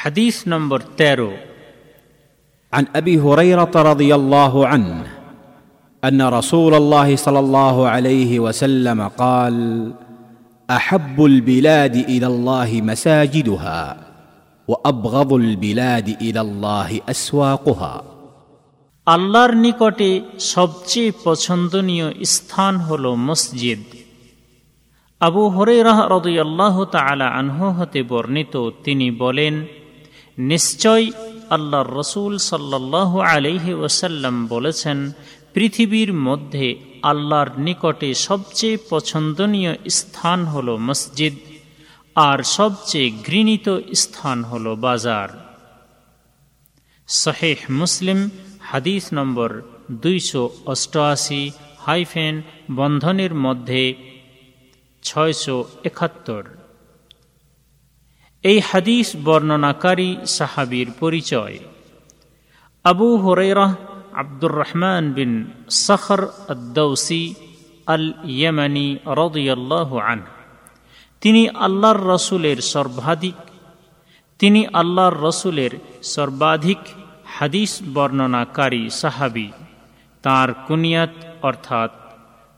حديث نمبر تيرو عن ابي هريره رضي الله عنه ان رسول الله صلى الله عليه وسلم قال احب البلاد الى الله مساجدها وابغض البلاد الى الله اسواقها আল্লাহর নিকটে সবচেয়ে পছন্দনীয় স্থান হল মসজিদ আবু হরেরাহ রদুল্লাহ তালা আনহু হতে বর্ণিত তিনি বলেন নিশ্চয় আল্লাহর রসুল সাল্লাহ আলহি ওসাল্লাম বলেছেন, পৃথিবীর মধ্যে আল্লাহর নিকটে সবচেয়ে পছন্দনীয় স্থান হল মসজিদ, আর সবচেয়ে ঘৃণিত স্থান হল বাজার। শহেহ মুসলিম, হাদিস নম্বর দুইশো অষ্টআশি হাইফেন বন্ধনের মধ্যে ছয়শো একাত্তর। এই হাদিস বর্ণনাকারী সাহাবির পরিচয়। আবু হরেরাহ আব্দুর রহমান বিন সখর আদৌসি আল ইয়েমানি রদিয়াল্লাহ আন তিনি আল্লাহর রসুলের সর্বাধিক, তিনি আল্লাহর রসুলের সর্বাধিক হাদিস বর্ণনাকারী সাহাবি। তার কুনিয়াত অর্থাৎ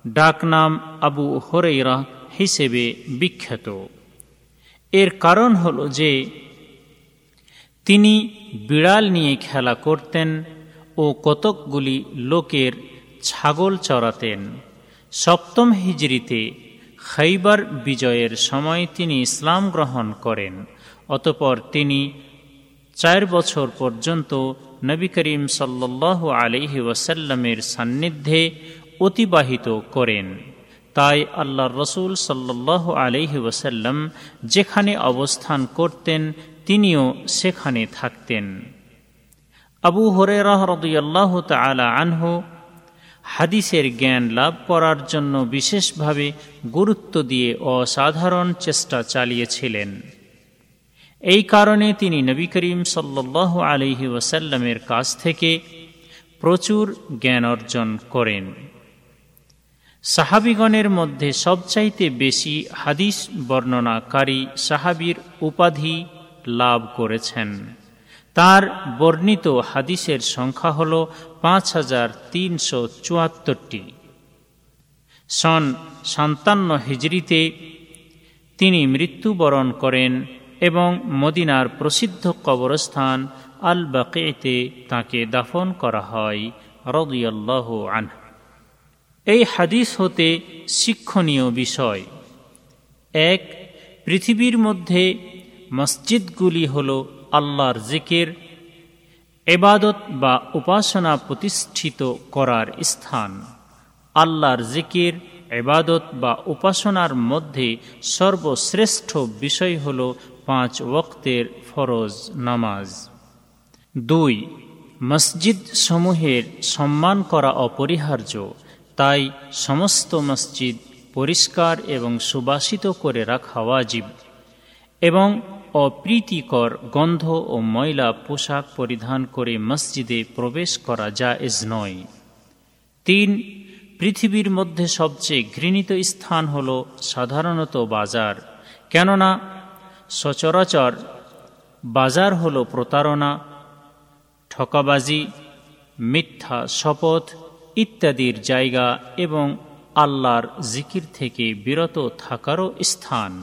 ডাকনাম আবু হরেরা হিসেবে বিখ্যাত। এর কারণ হল যে তিনি বিড়াল নিয়ে খেলা করতেন ও কতকগুলি লোকের ছাগল চড়াতেন সপ্তম হিজড়িতে খাইবার বিজয়ের সময় তিনি ইসলাম গ্রহণ করেন, অতপর তিনি চার বছর পর্যন্ত নবী করিম সাল্লাহ আলহি ওয়াসাল্লামের সান্নিধ্যে অতিবাহিত করেন। তাই আল্লাহ রসুল সাল্লাহ আলহি ওসাল্লাম যেখানে অবস্থান করতেন, তিনিও সেখানে থাকতেন। আবু হরেরাহ রদুল্লাহ তালা আনহু হাদিসের জ্ঞান লাভ করার জন্য বিশেষভাবে গুরুত্ব দিয়ে অসাধারণ চেষ্টা চালিয়েছিলেন। এই কারণে তিনি নবী করিম সাল্লাহ আলহি ওসাল্লামের কাছ থেকে প্রচুর জ্ঞান অর্জন করেন। সাহাবিগণের মধ্যে সবচাইতে বেশি হাদিস বর্ণনাকারী সাহাবির উপাধি লাভ করেছেন। তার বর্ণিত হাদিসের সংখ্যা হল পাঁচ হাজার তিনশো চুয়াত্তরটি। সন সান্তান্ন হিজড়িতে তিনি মৃত্যুবরণ করেন এবং মদিনার প্রসিদ্ধ কবরস্থান আল বাকেতে তাকে দাফন করা হয়, রদিয়াল্লাহ আন এই হাদিস হতে শিক্ষণীয় বিষয়। এক, পৃথিবীর মধ্যে মসজিদগুলি হল আল্লাহর জিকের এবাদত বা উপাসনা প্রতিষ্ঠিত করার স্থান। আল্লাহর জিকির এবাদত বা উপাসনার মধ্যে সর্বশ্রেষ্ঠ বিষয় হল পাঁচ ওক্তের ফরজ নামাজ। দুই মসজিদ সমূহের সম্মান করা অপরিহার্য। তাই সমস্ত মসজিদ পরিষ্কার এবং সুবাসিত করে রাখা ওয়াজিব এবং অপ্রীতিকর গন্ধ ও ময়লা পোশাক পরিধান করে মসজিদে প্রবেশ করা জায়েজ নয়। তিন, পৃথিবীর মধ্যে সবচেয়ে ঘৃণিত স্থান হল সাধারণত বাজার, কেননা সচরাচর বাজার হল প্রতারণা, ঠকাবাজি, মিথ্যা শপথ ইত্যাদির জায়গা এবং আল্লাহর জিকির থেকে বিরত থাকারও স্থান।